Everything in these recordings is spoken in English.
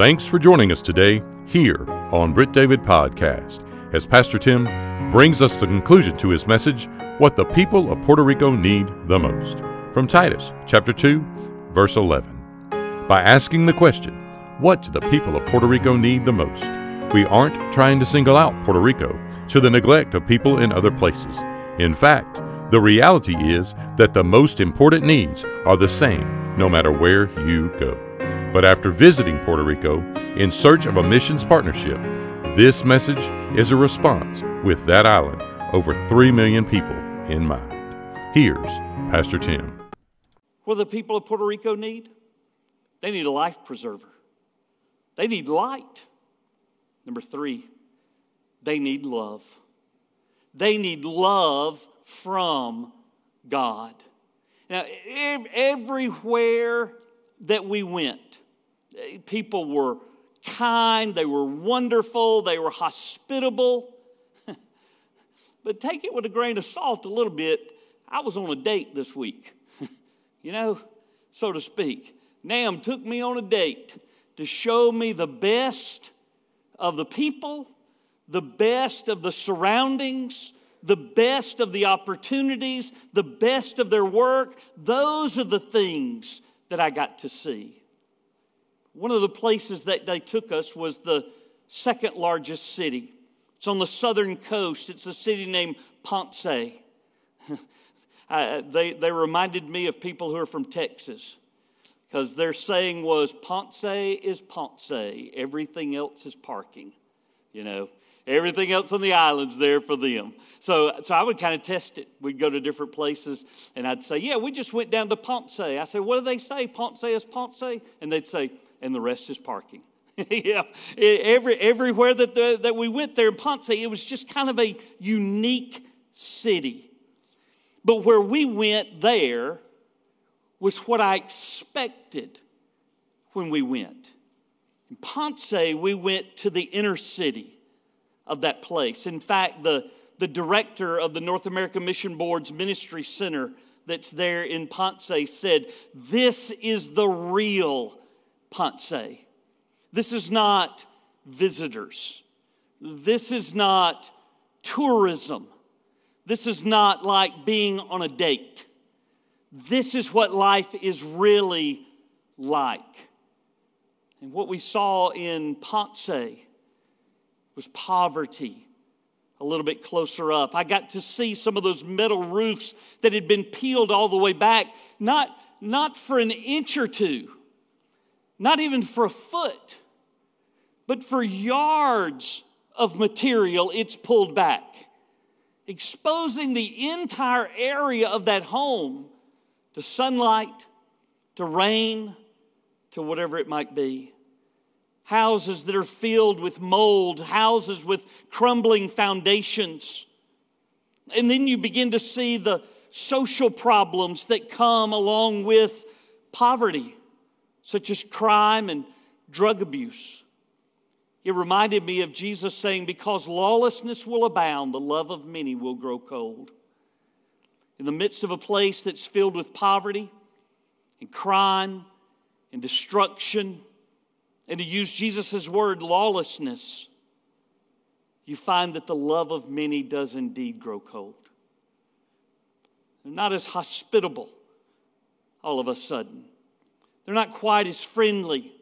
Thanks for joining us today here on Britt David Podcast as Pastor Tim brings us the conclusion to his message What the People of Puerto Rico Need the Most from Titus chapter 2, verse 11. By asking the question, What do the people of Puerto Rico need the most? We aren't trying to single out Puerto Rico to the neglect of people in other places. In fact, the reality is that the most important needs are the same no matter where you go. But after visiting Puerto Rico in search of a missions partnership, this message is a response with that island, over 3 million people in mind. Here's Pastor Tim. What do the people of Puerto Rico need? They need a life preserver. They need light. Number three, they need love. They need love from God. Now, everywhere that we went, people were kind, they were wonderful, they were hospitable. but take it with a grain of salt a little bit. I was on a date this week, you know, so to speak. NAMB took me on a date to show me the best of the people, the best of the surroundings, the best of the opportunities, the best of their work. Those are the things that I got to see. One of the places that they took us was the second largest city. It's on the southern coast. It's a city named Ponce. I, they, they reminded me of people who are from Texas because their saying was Ponce is Ponce, everything else is parking. You know, everything else on the island's there for them. So, so I would kind of test it. We'd go to different places and I'd say, Yeah, we just went down to Ponce. I said, What do they say? Ponce is Ponce? And they'd say, and the rest is parking. yeah, every, everywhere that, the, that we went there in Ponce, it was just kind of a unique city. But where we went there was what I expected when we went. In Ponce, we went to the inner city of that place. In fact, the, the director of the North American Mission Board's Ministry Center that's there in Ponce said, This is the real Ponce. This is not visitors. This is not tourism. This is not like being on a date. This is what life is really like. And what we saw in Ponce was poverty a little bit closer up. I got to see some of those metal roofs that had been peeled all the way back, not, not for an inch or two, not even for a foot, but for yards of material, it's pulled back, exposing the entire area of that home to sunlight, to rain, to whatever it might be. Houses that are filled with mold, houses with crumbling foundations. And then you begin to see the social problems that come along with poverty such as crime and drug abuse. It reminded me of Jesus saying, Because lawlessness will abound, the love of many will grow cold. In the midst of a place that's filled with poverty and crime and destruction, and to use Jesus' word, lawlessness, you find that the love of many does indeed grow cold. They're not as hospitable all of a sudden. They're not quite as friendly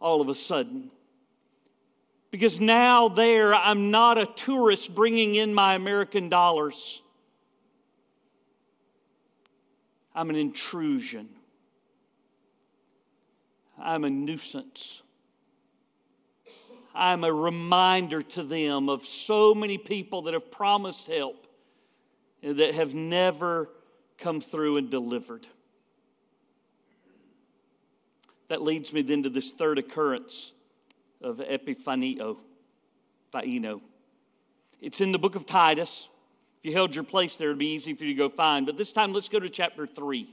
all of a sudden. Because now, there, I'm not a tourist bringing in my American dollars. I'm an intrusion. I'm a nuisance. I'm a reminder to them of so many people that have promised help that have never come through and delivered. That leads me then to this third occurrence of epiphanio, phaino. It's in the book of Titus. If you held your place there, it'd be easy for you to go find. But this time, let's go to chapter 3.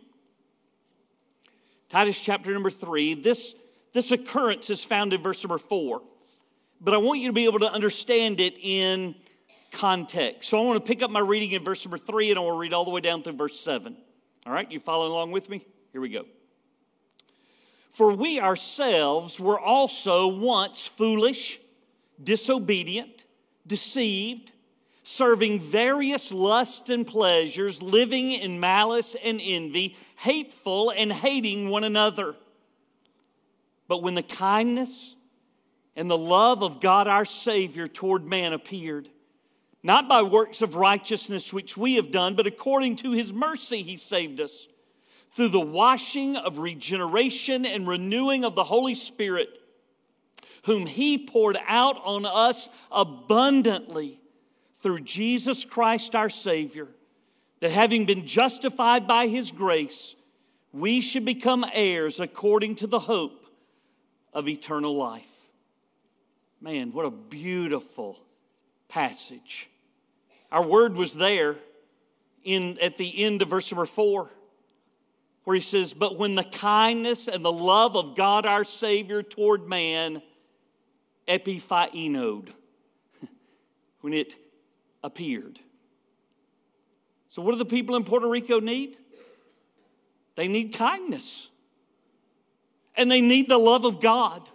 Titus chapter number 3. This, this occurrence is found in verse number 4. But I want you to be able to understand it in context. So I want to pick up my reading in verse number 3 and I to read all the way down through verse 7. All right, you following along with me? Here we go. For we ourselves were also once foolish, disobedient, deceived, serving various lusts and pleasures, living in malice and envy, hateful and hating one another. But when the kindness and the love of God our Savior toward man appeared, not by works of righteousness which we have done, but according to his mercy he saved us through the washing of regeneration and renewing of the Holy Spirit, whom He poured out on us abundantly through Jesus Christ our Savior, that having been justified by His grace, we should become heirs according to the hope of eternal life. Man, what a beautiful passage. Our word was there in, at the end of verse number four where he says, But when the kindness and the love of God our Savior toward man epiphainode, when it appeared. So, what do the people in Puerto Rico need? They need kindness. And they need the love of God.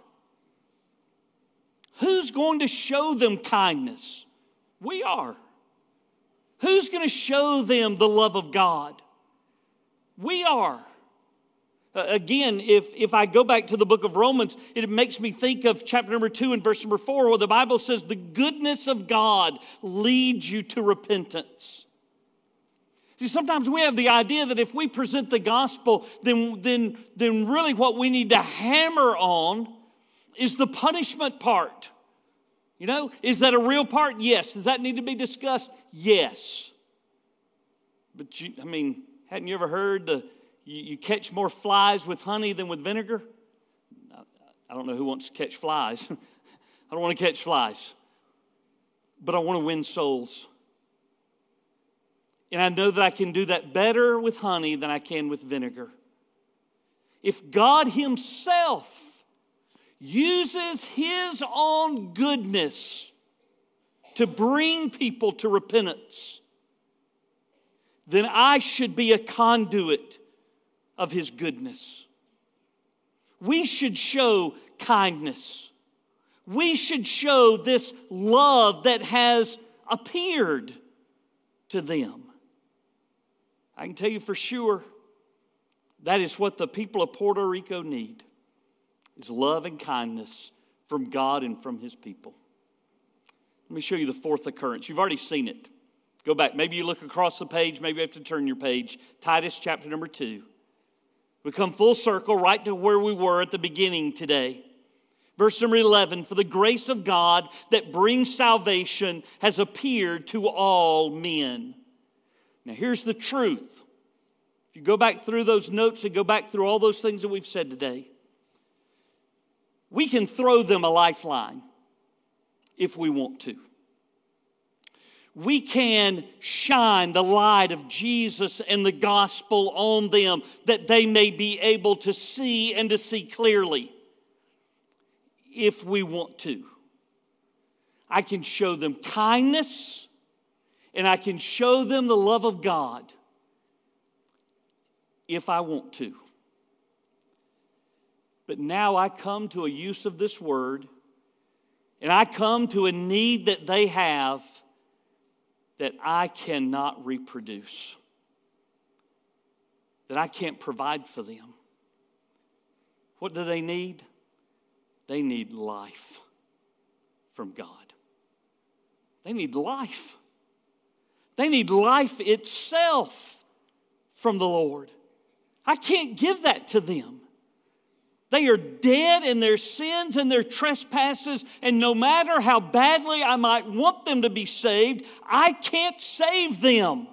Who's going to show them kindness? We are. Who's going to show them the love of God? We are. Uh, again, if, if I go back to the book of Romans, it makes me think of chapter number two and verse number four, where the Bible says, The goodness of God leads you to repentance. See, sometimes we have the idea that if we present the gospel, then, then, then really what we need to hammer on is the punishment part. You know, is that a real part? Yes. Does that need to be discussed? Yes. But you, I mean, Hadn't you ever heard the, you, you catch more flies with honey than with vinegar? I don't know who wants to catch flies. I don't want to catch flies, but I want to win souls. And I know that I can do that better with honey than I can with vinegar. If God Himself uses His own goodness to bring people to repentance, then I should be a conduit of His goodness. We should show kindness. We should show this love that has appeared to them. I can tell you for sure that is what the people of Puerto Rico need is love and kindness from God and from his people. Let me show you the fourth occurrence. You've already seen it. Go back. Maybe you look across the page. Maybe you have to turn your page. Titus chapter number two. We come full circle right to where we were at the beginning today. Verse number 11 For the grace of God that brings salvation has appeared to all men. Now, here's the truth. If you go back through those notes and go back through all those things that we've said today, we can throw them a lifeline if we want to we can shine the light of Jesus and the gospel on them that they may be able to see and to see clearly if we want to. I can show them kindness and I can show them the love of God if I want to. But now I come to a use of this word and I come to a need that they have that I cannot reproduce, that I can't provide for them. What do they need? They need life from God. They need life. They need life itself from the Lord. I can't give that to them. They are dead in their sins and their trespasses, and no matter how badly I might want them to be saved, I can't save them.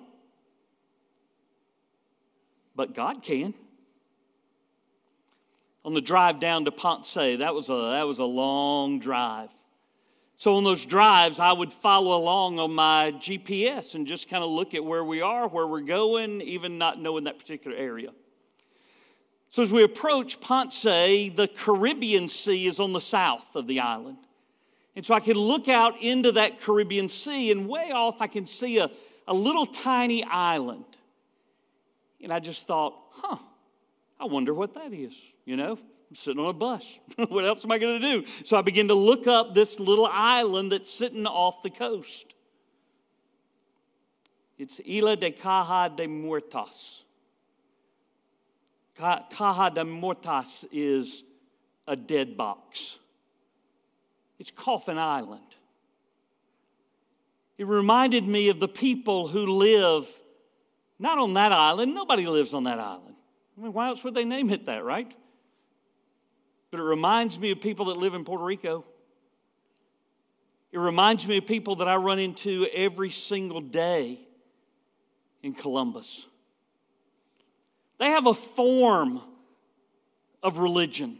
But God can. On the drive down to Ponce, that was a, that was a long drive. So, on those drives, I would follow along on my GPS and just kind of look at where we are, where we're going, even not knowing that particular area. So, as we approach Ponce, the Caribbean Sea is on the south of the island. And so I can look out into that Caribbean Sea, and way off, I can see a, a little tiny island. And I just thought, huh, I wonder what that is, you know? I'm sitting on a bus. what else am I going to do? So I begin to look up this little island that's sitting off the coast. It's Isla de Caja de Muertos. Caja de Mortas is a dead box. It's Coffin Island. It reminded me of the people who live not on that island. Nobody lives on that island. I mean, why else would they name it that, right? But it reminds me of people that live in Puerto Rico. It reminds me of people that I run into every single day in Columbus. They have a form of religion.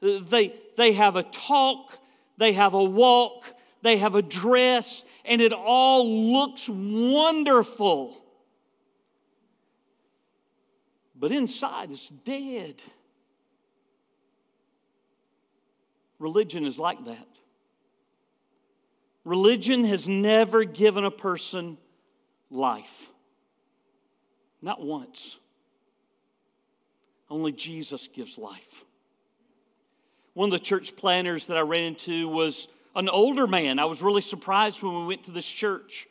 They, they have a talk, they have a walk, they have a dress, and it all looks wonderful. But inside it's dead. Religion is like that. Religion has never given a person life. Not once. Only Jesus gives life. One of the church planners that I ran into was an older man. I was really surprised when we went to this church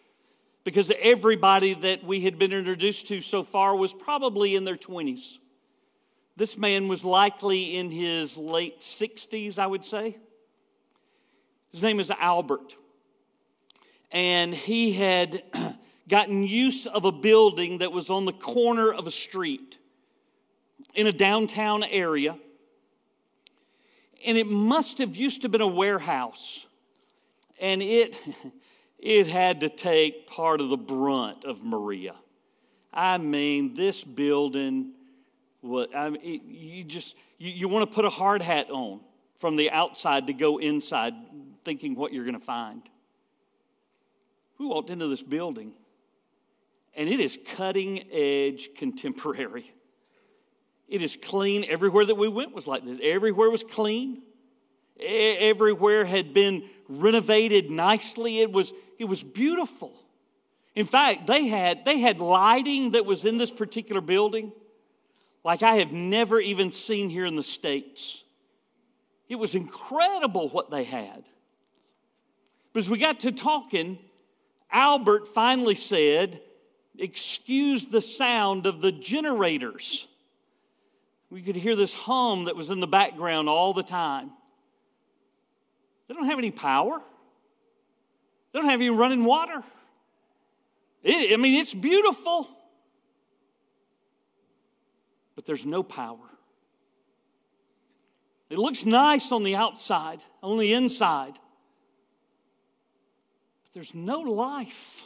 because everybody that we had been introduced to so far was probably in their 20s. This man was likely in his late 60s, I would say. His name is Albert. And he had gotten use of a building that was on the corner of a street in a downtown area. And it must have used to have been a warehouse. And it, it had to take part of the brunt of Maria. I mean, this building, what I mean, it, you just you, you want to put a hard hat on from the outside to go inside, thinking what you're going to find. We walked into this building, and it is cutting edge contemporary. It is clean. Everywhere that we went was like this. Everywhere was clean. Everywhere had been renovated nicely. It was, it was beautiful. In fact, they had, they had lighting that was in this particular building like I have never even seen here in the States. It was incredible what they had. But as we got to talking, Albert finally said, Excuse the sound of the generators. We could hear this hum that was in the background all the time. They don't have any power. They don't have any running water. It, I mean, it's beautiful, but there's no power. It looks nice on the outside, on the inside, but there's no life.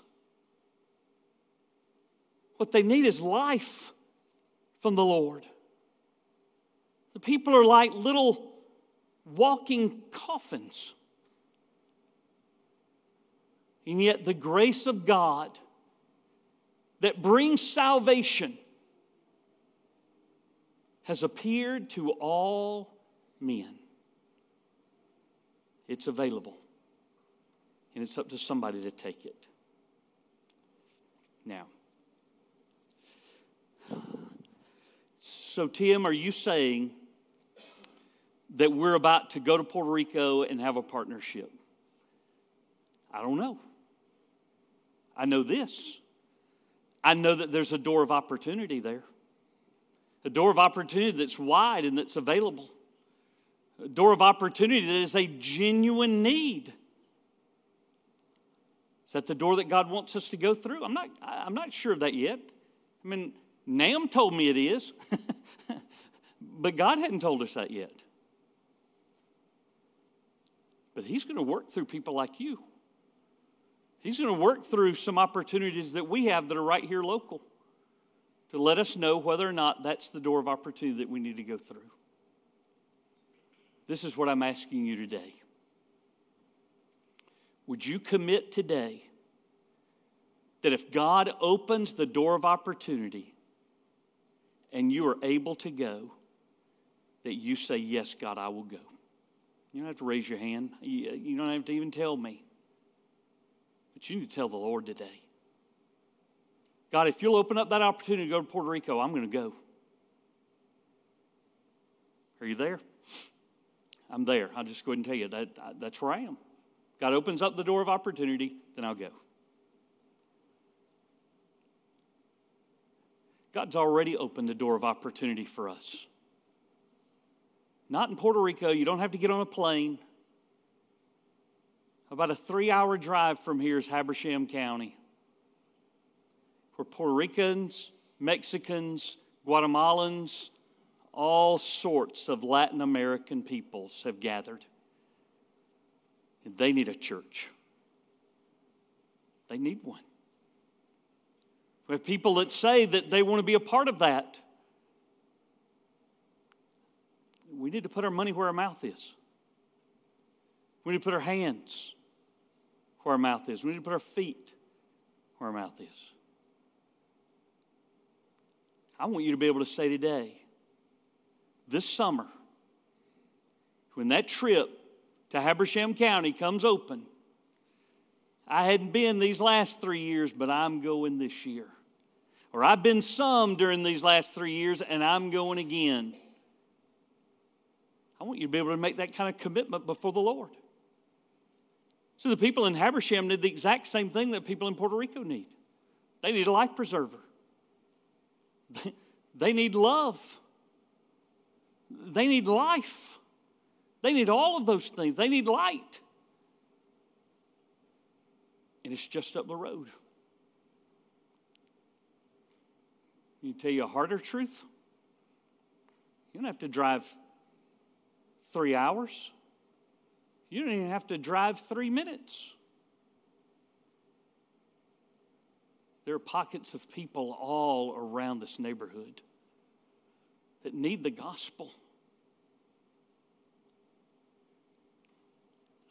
What they need is life from the Lord. The people are like little walking coffins. And yet, the grace of God that brings salvation has appeared to all men. It's available, and it's up to somebody to take it. Now, so Tim, are you saying that we're about to go to Puerto Rico and have a partnership? I don't know. I know this. I know that there's a door of opportunity there, a door of opportunity that's wide and that's available, a door of opportunity that is a genuine need. Is that the door that God wants us to go through? I'm not, I'm not sure of that yet. I mean, NAMB told me it is, but God hadn't told us that yet. But He's going to work through people like you. He's going to work through some opportunities that we have that are right here local to let us know whether or not that's the door of opportunity that we need to go through. This is what I'm asking you today. Would you commit today that if God opens the door of opportunity and you are able to go, that you say, Yes, God, I will go? You don't have to raise your hand. You don't have to even tell me. But you need to tell the Lord today God, if you'll open up that opportunity to go to Puerto Rico, I'm going to go. Are you there? I'm there. I'll just go ahead and tell you that that's where I am. God opens up the door of opportunity, then I'll go. God's already opened the door of opportunity for us. Not in Puerto Rico, you don't have to get on a plane. About a three hour drive from here is Habersham County, where Puerto Ricans, Mexicans, Guatemalans, all sorts of Latin American peoples have gathered. And they need a church. They need one. Have people that say that they want to be a part of that. We need to put our money where our mouth is. We need to put our hands where our mouth is. We need to put our feet where our mouth is. I want you to be able to say today, this summer, when that trip to Habersham County comes open, I hadn't been these last three years, but I'm going this year. Or I've been some during these last three years, and I'm going again. I want you to be able to make that kind of commitment before the Lord. So the people in Habersham need the exact same thing that people in Puerto Rico need. They need a life preserver. They need love. They need life. They need all of those things. They need light. And it's just up the road. You tell you a harder truth? You don't have to drive three hours. You don't even have to drive three minutes. There are pockets of people all around this neighborhood that need the gospel.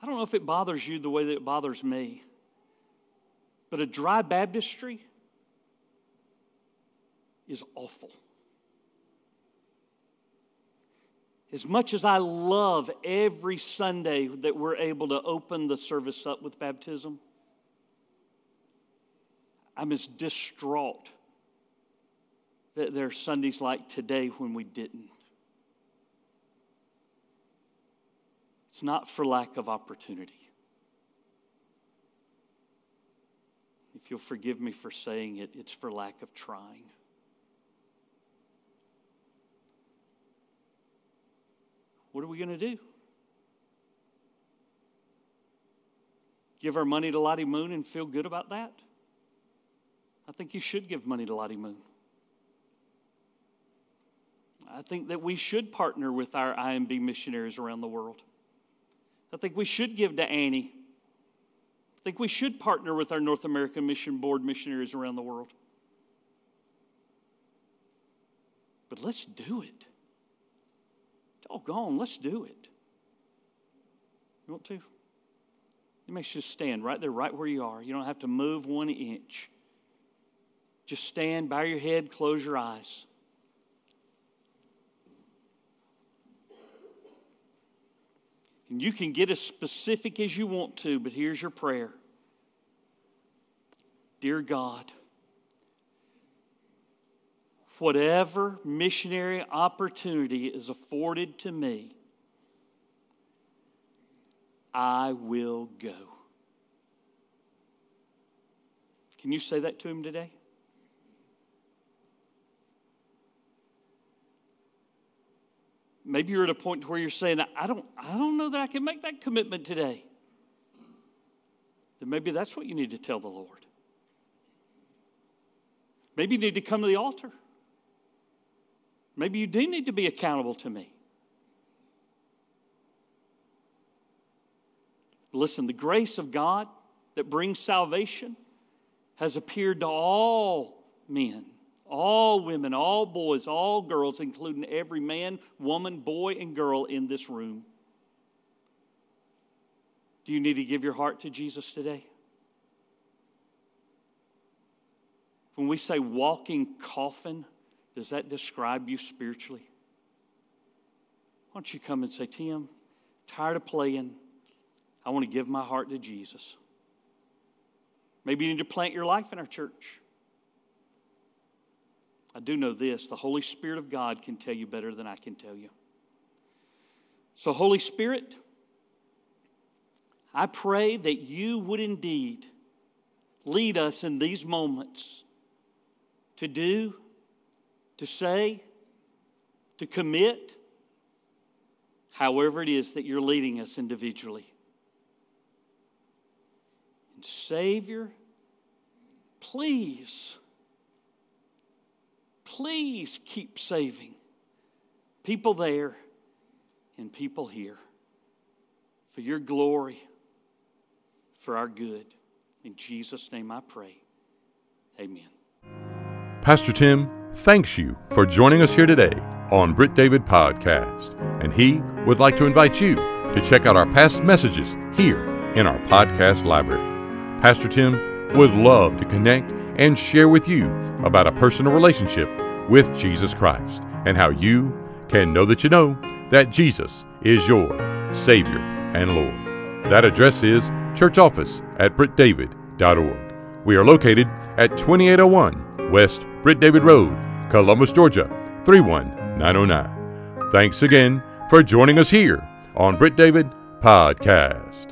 I don't know if it bothers you the way that it bothers me, but a dry baptistry is awful. As much as I love every Sunday that we're able to open the service up with baptism, I'm as distraught that there are Sundays like today when we didn't. It's not for lack of opportunity. If you'll forgive me for saying it, it's for lack of trying. What are we going to do? Give our money to Lottie Moon and feel good about that? I think you should give money to Lottie Moon. I think that we should partner with our IMB missionaries around the world. I think we should give to Annie. I think we should partner with our North American Mission Board missionaries around the world. But let's do it. Oh, Doggone, let's do it. You want to? You may just stand right there, right where you are. You don't have to move one inch. Just stand, bow your head, close your eyes. And you can get as specific as you want to, but here's your prayer Dear God, whatever missionary opportunity is afforded to me, I will go. Can you say that to him today? Maybe you're at a point where you're saying, I don't, I don't know that I can make that commitment today. Then maybe that's what you need to tell the Lord. Maybe you need to come to the altar. Maybe you do need to be accountable to me. Listen, the grace of God that brings salvation has appeared to all men all women, all boys, all girls, including every man, woman, boy, and girl in this room. Do you need to give your heart to Jesus today? When we say walking coffin, does that describe you spiritually? Why don't you come and say, Tim, tired of playing. I want to give my heart to Jesus. Maybe you need to plant your life in our church. I do know this the Holy Spirit of God can tell you better than I can tell you. So, Holy Spirit, I pray that you would indeed lead us in these moments to do, to say, to commit, however it is that you're leading us individually. And Savior, please, please keep saving people there and people here for your glory, for our good. In Jesus' name I pray. Amen. Pastor Tim thanks you for joining us here today on Britt David Podcast, and he would like to invite you to check out our past messages here in our podcast library. Pastor Tim would love to connect and share with you about a personal relationship with Jesus Christ and how you can know that you know that Jesus is your Savior and Lord. That address is church office at brittdavid.org. We are located at 2801 West Britt David Road, Columbus, Georgia 31909. Thanks again for joining us here on Britt David Podcast.